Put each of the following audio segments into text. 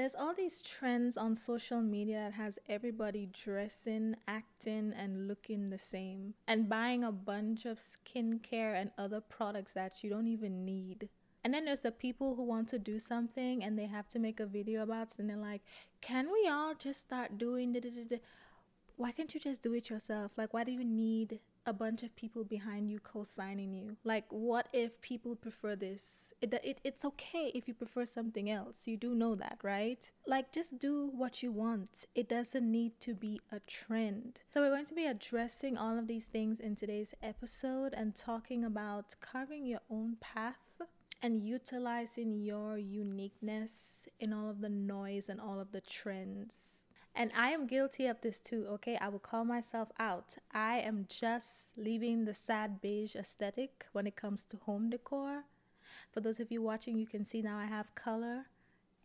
There's all these trends on social media that has everybody dressing, acting, and looking the same, and buying a bunch of skincare and other products that you don't even need. And then there's the people who want to do something and they have to make a video about it, and they're like, "Can we all just start doing it?" Why can't you just do it yourself? Like, why do you need a bunch of people behind you co-signing you? Like what if people prefer this? It, it, it's okay if you prefer something else. You do know that right? Like just do what you want. It doesn't need to be a trend. So we're going to be addressing all of these things in today's episode and talking about carving your own path and utilizing your uniqueness in all of the noise and all of the trends and I am guilty of this too, okay? I will call myself out. I am just leaving the sad beige aesthetic when it comes to home decor. For those of you watching, you can see now I have color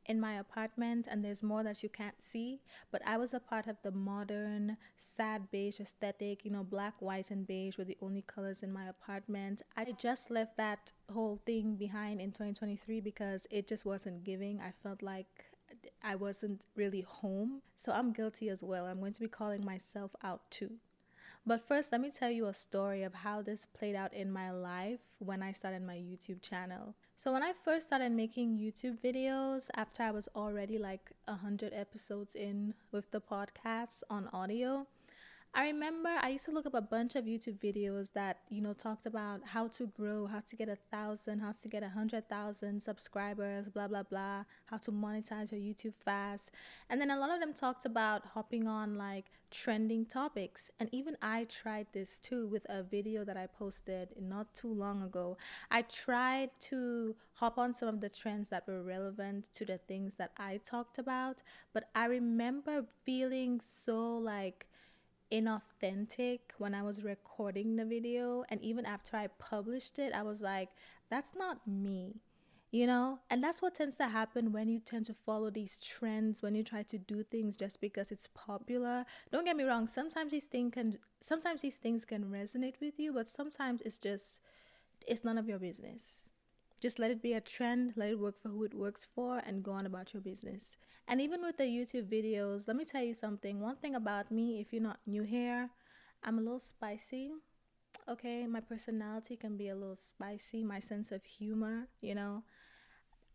in my apartment and there's more that you can't see but i was a part of the modern sad beige aesthetic you know black white and beige were the only colors in my apartment i just left that whole thing behind in 2023 because it just wasn't giving i felt like I wasn't really home. So I'm guilty as well. I'm going to be calling myself out too. But first, let me tell you a story of how this played out in my life when I started my YouTube channel. So, when I first started making YouTube videos, after I was already like 100 episodes in with the podcast on audio, I remember I used to look up a bunch of YouTube videos that, you know, talked about how to grow, how to get a thousand, how to get a hundred thousand subscribers, blah, blah, blah, how to monetize your YouTube fast. And then a lot of them talked about hopping on like trending topics. And even I tried this too with a video that I posted not too long ago. I tried to hop on some of the trends that were relevant to the things that I talked about. But I remember feeling so like, inauthentic when I was recording the video. And even after I published it, I was like, that's not me, you know? And that's what tends to happen when you tend to follow these trends, when you try to do things just because it's popular. Don't get me wrong, sometimes these things can sometimes these things can resonate with you, but sometimes it's just it's none of your business. Just let it be a trend, let it work for who it works for, and go on about your business. And even with the YouTube videos, let me tell you something. One thing about me, if you're not new here, I'm a little spicy. Okay, my personality can be a little spicy, my sense of humor, you know.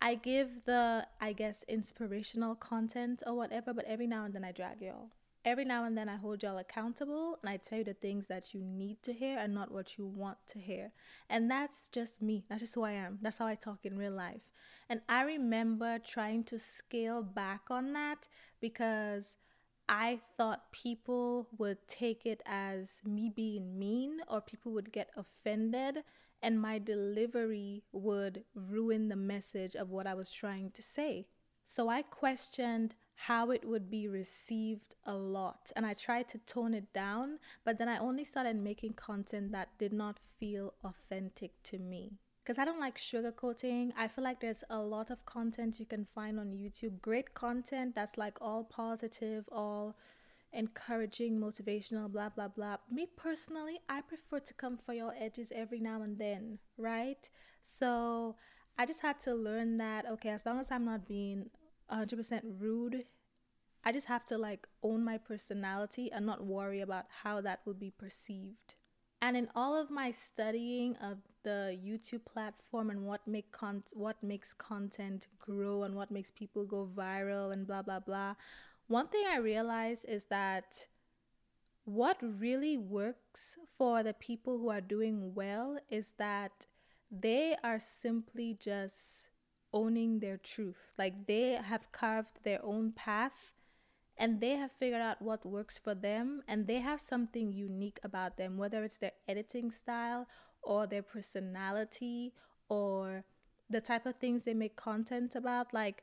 I give the, I guess, inspirational content or whatever, but every now and then I drag y'all every now and then I hold y'all accountable and I tell you the things that you need to hear and not what you want to hear. And that's just me. That's just who I am. That's how I talk in real life. And I remember trying to scale back on that because I thought people would take it as me being mean or people would get offended and my delivery would ruin the message of what I was trying to say. So I questioned how it would be received a lot. And I tried to tone it down, but then I only started making content that did not feel authentic to me. Because I don't like sugarcoating. I feel like there's a lot of content you can find on YouTube. Great content that's like all positive, all encouraging, motivational, blah, blah, blah. Me personally, I prefer to come for your edges every now and then, right? So I just had to learn that, okay, as long as I'm not being 100% rude. I just have to like own my personality and not worry about how that will be perceived. And in all of my studying of the YouTube platform and what make con- what makes content grow and what makes people go viral and blah blah blah. One thing I realize is that what really works for the people who are doing well is that they are simply just owning their truth. Like they have carved their own path and they have figured out what works for them and they have something unique about them, whether it's their editing style or their personality or the type of things they make content about. Like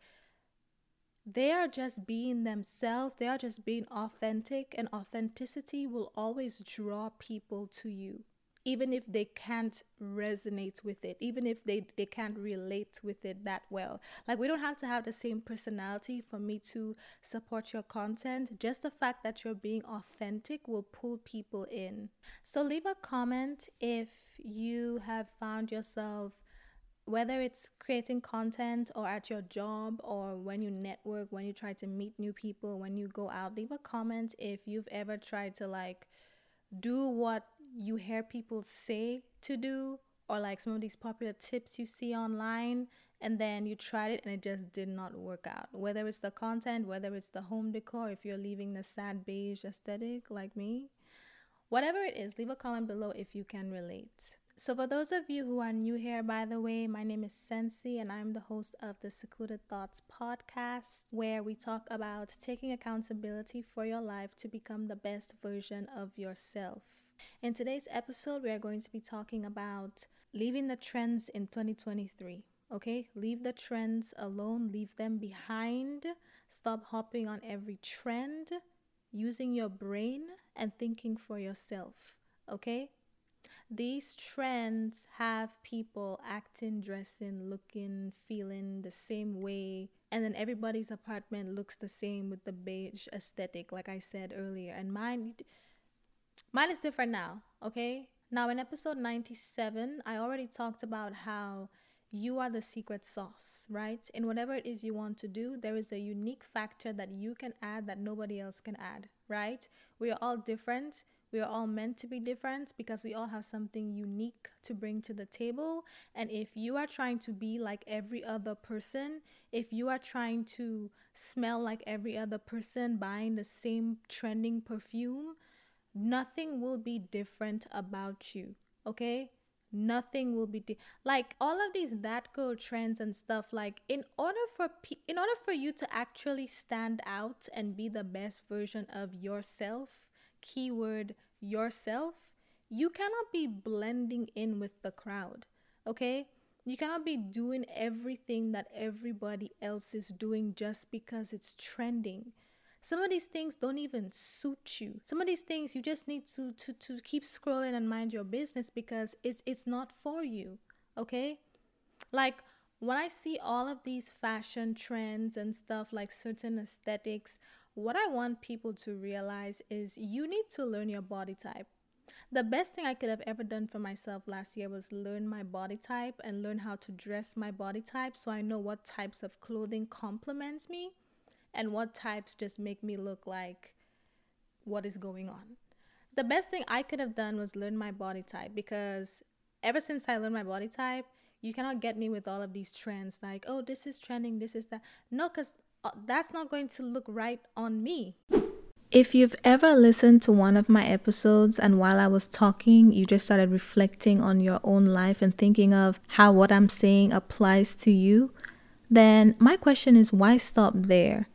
they are just being themselves, they are just being authentic, and authenticity will always draw people to you even if they can't resonate with it even if they they can't relate with it that well. Like we don't have to have the same personality for me to support your content. Just the fact that you're being authentic will pull people in. So leave a comment if you have found yourself whether it's creating content or at your job or when you network when you try to meet new people when you go out leave a comment if you've ever tried to like do what you hear people say to do or like some of these popular tips you see online and then you tried it and it just did not work out whether it's the content whether it's the home decor if you're leaving the sad beige aesthetic like me whatever it is leave a comment below if you can relate so, for those of you who are new here, by the way, my name is Sensi, and I'm the host of the Secluded Thoughts podcast, where we talk about taking accountability for your life to become the best version of yourself. In today's episode, we are going to be talking about leaving the trends in 2023. Okay, leave the trends alone, leave them behind, stop hopping on every trend, using your brain and thinking for yourself. Okay, these trends have people acting, dressing, looking, feeling the same way. And then everybody's apartment looks the same with the beige aesthetic, like I said earlier. And mine, mine is different now, okay? Now, in episode 97, I already talked about how you are the secret sauce, right? In whatever it is you want to do, there is a unique factor that you can add that nobody else can add, right? We are all different. We are all meant to be different because we all have something unique to bring to the table. And if you are trying to be like every other person, if you are trying to smell like every other person buying the same trending perfume, nothing will be different about you. Okay? nothing will be di- like all of these that girl trends and stuff like in order for pe- in order for you to actually stand out and be the best version of yourself keyword yourself, you cannot be blending in with the crowd. Okay? You cannot be doing everything that everybody else is doing just because it's trending. Some of these things don't even suit you. Some of these things you just need to to to keep scrolling and mind your business because it's it's not for you. Okay? Like when I see all of these fashion trends and stuff like certain aesthetics, what I want people to realize is you need to learn your body type. The best thing I could have ever done for myself last year was learn my body type and learn how to dress my body type so I know what types of clothing complements me and what types just make me look like what is going on. The best thing I could have done was learn my body type because ever since I learned my body type, you cannot get me with all of these trends like, oh, this is trending, this is that. No, because uh, that's not going to look right on me. If you've ever listened to one of my episodes and while I was talking, you just started reflecting on your own life and thinking of how what I'm saying applies to you, then my question is why stop there?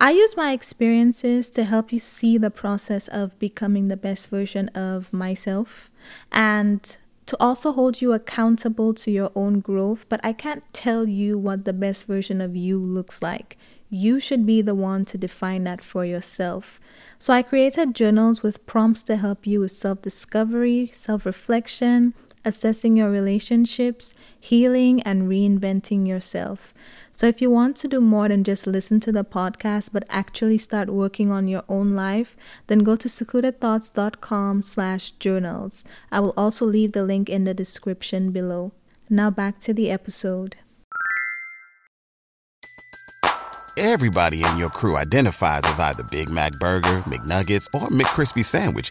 I use my experiences to help you see the process of becoming the best version of myself and to also hold you accountable to your own growth, but I can't tell you what the best version of you looks like. You should be the one to define that for yourself. So I created journals with prompts to help you with self discovery, self reflection, assessing your relationships, healing, and reinventing yourself. So if you want to do more than just listen to the podcast, but actually start working on your own life, then go to secludedthoughts.com slash journals. I will also leave the link in the description below. Now back to the episode. Everybody in your crew identifies as either Big Mac Burger, McNuggets, or McCrispy Sandwich,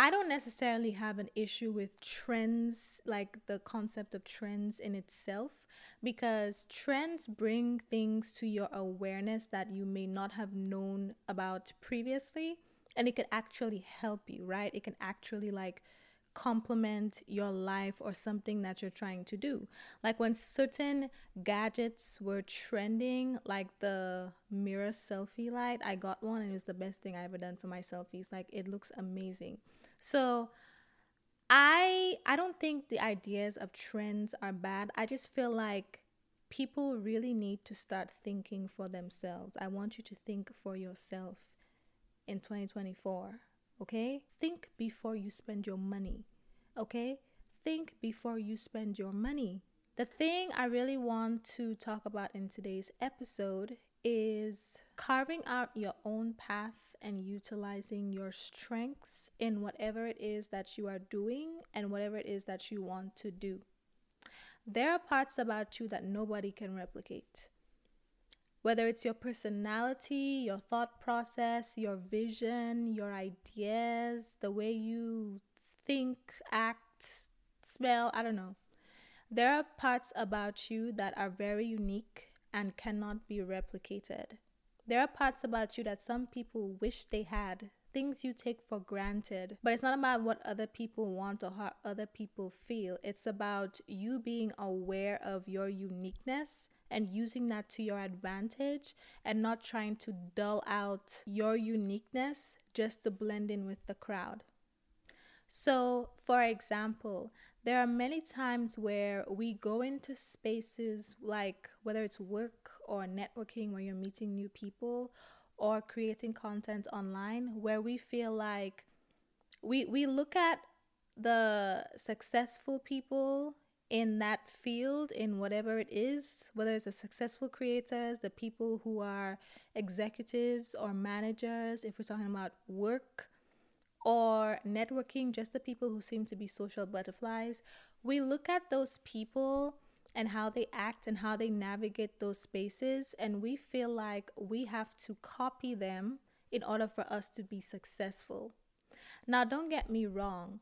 I don't necessarily have an issue with trends, like the concept of trends in itself, because trends bring things to your awareness that you may not have known about previously. And it could actually help you, right? It can actually like complement your life or something that you're trying to do. Like when certain gadgets were trending, like the mirror selfie light, I got one and it was the best thing I ever done for my selfies. Like it looks amazing. So I I don't think the ideas of trends are bad. I just feel like people really need to start thinking for themselves. I want you to think for yourself in 2024. Okay? Think before you spend your money. Okay? Think before you spend your money. The thing I really want to talk about in today's episode is carving out your own path and utilizing your strengths in whatever it is that you are doing and whatever it is that you want to do. There are parts about you that nobody can replicate. Whether it's your personality, your thought process, your vision, your ideas, the way you think, act, smell, I don't know. There are parts about you that are very unique and cannot be replicated. There are parts about you that some people wish they had, things you take for granted. But it's not about what other people want or how other people feel. It's about you being aware of your uniqueness and using that to your advantage and not trying to dull out your uniqueness just to blend in with the crowd. So, for example, there are many times where we go into spaces like whether it's work or networking where you're meeting new people or creating content online where we feel like we we look at the successful people in that field in whatever it is whether it's the successful creators the people who are executives or managers if we're talking about work or networking just the people who seem to be social butterflies we look at those people and how they act and how they navigate those spaces. And we feel like we have to copy them in order for us to be successful. Now, don't get me wrong,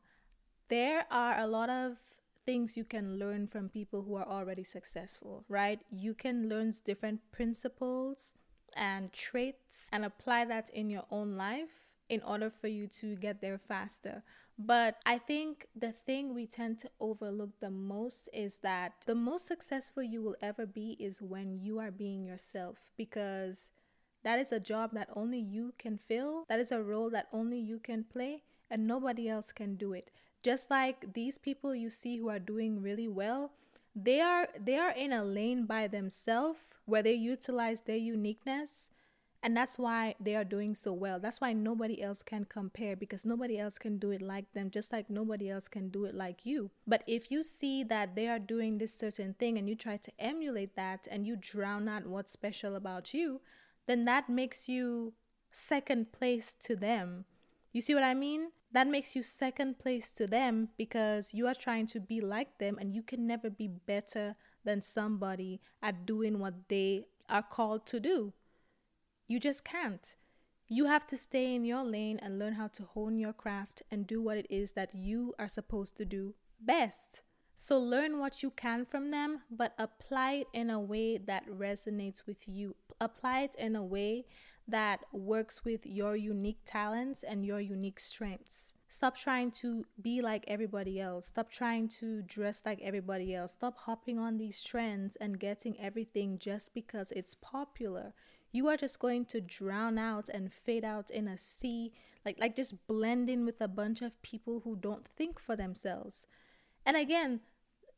there are a lot of things you can learn from people who are already successful, right? You can learn different principles and traits and apply that in your own life in order for you to get there faster. But I think the thing we tend to overlook the most is that the most successful you will ever be is when you are being yourself because that is a job that only you can fill, that is a role that only you can play, and nobody else can do it. Just like these people you see who are doing really well, they are they are in a lane by themselves where they utilize their uniqueness and that's why they are doing so well. That's why nobody else can compare because nobody else can do it like them, just like nobody else can do it like you. But if you see that they are doing this certain thing and you try to emulate that and you drown out what's special about you, then that makes you second place to them. You see what I mean? That makes you second place to them because you are trying to be like them and you can never be better than somebody at doing what they are called to do. You just can't. You have to stay in your lane and learn how to hone your craft and do what it is that you are supposed to do best. So learn what you can from them, but apply it in a way that resonates with you. Apply it in a way that works with your unique talents and your unique strengths. Stop trying to be like everybody else. Stop trying to dress like everybody else. Stop hopping on these trends and getting everything just because it's popular you are just going to drown out and fade out in a sea like like just blend in with a bunch of people who don't think for themselves. And again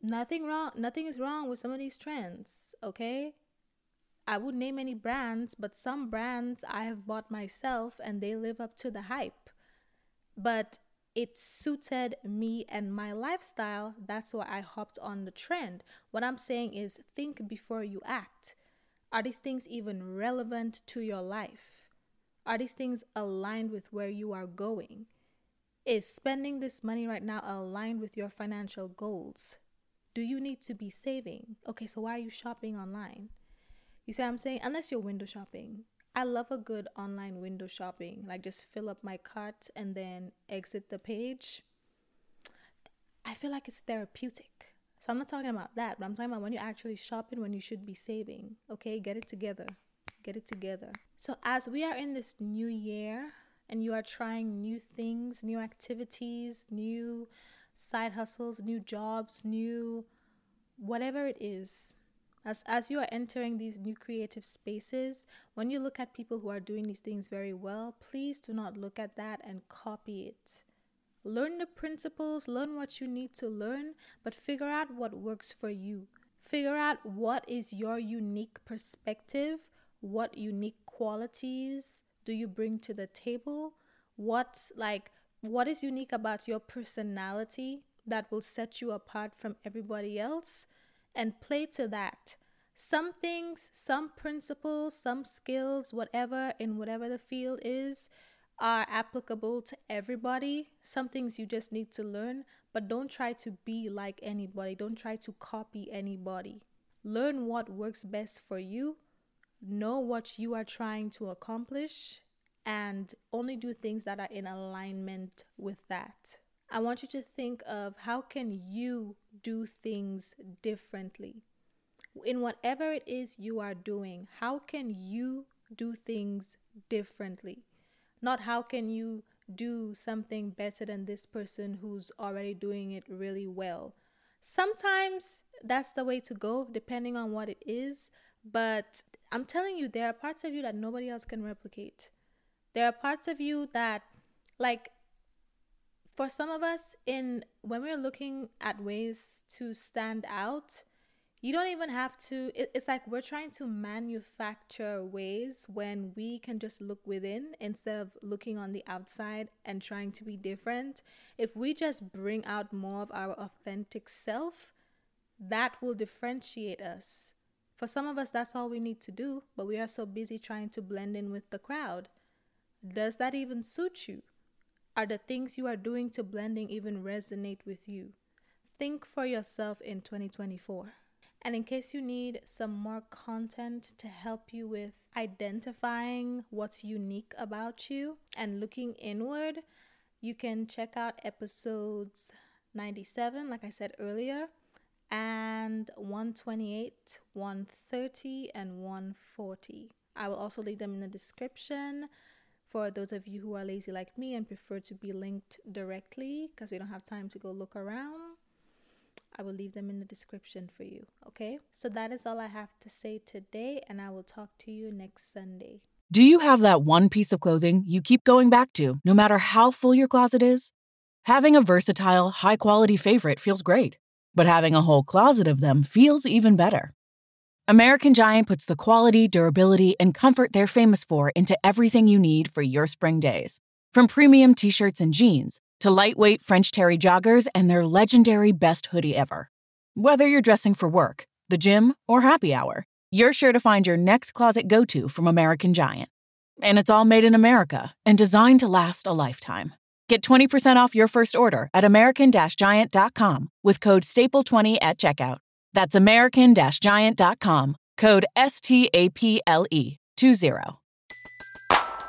nothing wrong nothing is wrong with some of these trends okay? I wouldn't name any brands but some brands i have bought myself and they live up to the hype. But it suited me and my lifestyle. That's why i hopped on the trend. What i'm saying is think before you act Are these things even relevant to your life? Are these things aligned with where you are going? Is spending this money right now aligned with your financial goals? Do you need to be saving? Okay, so why are you shopping online? You see what I'm saying? Unless you're window shopping. I love a good online window shopping. Like just fill up my cart and then exit the page. I feel like it's therapeutic. So I'm not talking about that, but I'm talking about when you're actually shopping when you should be saving. Okay, get it together. Get it together. So as we are in this new year and you are trying new things, new activities, new side hustles, new jobs, new whatever it is. As, as you are entering these new creative spaces, when you look at people who are doing these things very well, please do not look at that and copy it. Learn the principles, learn what you need to learn, but figure out what works for you. Figure out what is your unique perspective, what unique qualities do you bring to the table, what like what is unique about your personality that will set you apart from everybody else and play to that. Some things, some principles, some skills, whatever in whatever the field is, are applicable to everybody. Some things you just need to learn, but don't try to be like anybody. Don't try to copy anybody. Learn what works best for you, know what you are trying to accomplish, and only do things that are in alignment with that. I want you to think of how can you do things differently? In whatever it is you are doing, how can you do things differently? Not how can you do something better than this person who's already doing it really well. Sometimes that's the way to go, depending on what it is. But I'm telling you, there are parts of you that nobody else can replicate. There are parts of you that, like, for some of us, in when we're looking at ways to stand out, you don't even have to it, it's like we're trying to manufacture ways when we can just look within instead of looking on the outside and trying to be different. If we just bring out more of our authentic self that will differentiate us. For some of us that's all we need to do but we are so busy trying to blend in with the crowd. Does that even suit you? Are the things you are doing to blending even resonate with you? Think for yourself in 2024 and in case you need some more content to help you with identifying what's unique about you and looking inward, you can check out episodes 97, like I said earlier, and 128, 130, and 140. I will also leave them in the description for those of you who are lazy like me and prefer to be linked directly because we don't have time to go look around. I will leave them in the description for you. Okay? So that is all I have to say today, and I will talk to you next Sunday. Do you have that one piece of clothing you keep going back to, no matter how full your closet is? Having a versatile, high quality favorite feels great, but having a whole closet of them feels even better. American Giant puts the quality, durability, and comfort they're famous for into everything you need for your spring days. From premium t shirts and jeans to lightweight French terry joggers and their legendary best hoodie ever. Whether you're dressing for work, the gym, or happy hour, you're sure to find your next closet go to from American Giant. And it's all made in America and designed to last a lifetime. Get 20% off your first order at American Giant.com with code STAPLE20 at checkout. That's American Giant.com, code S T A P L E 20.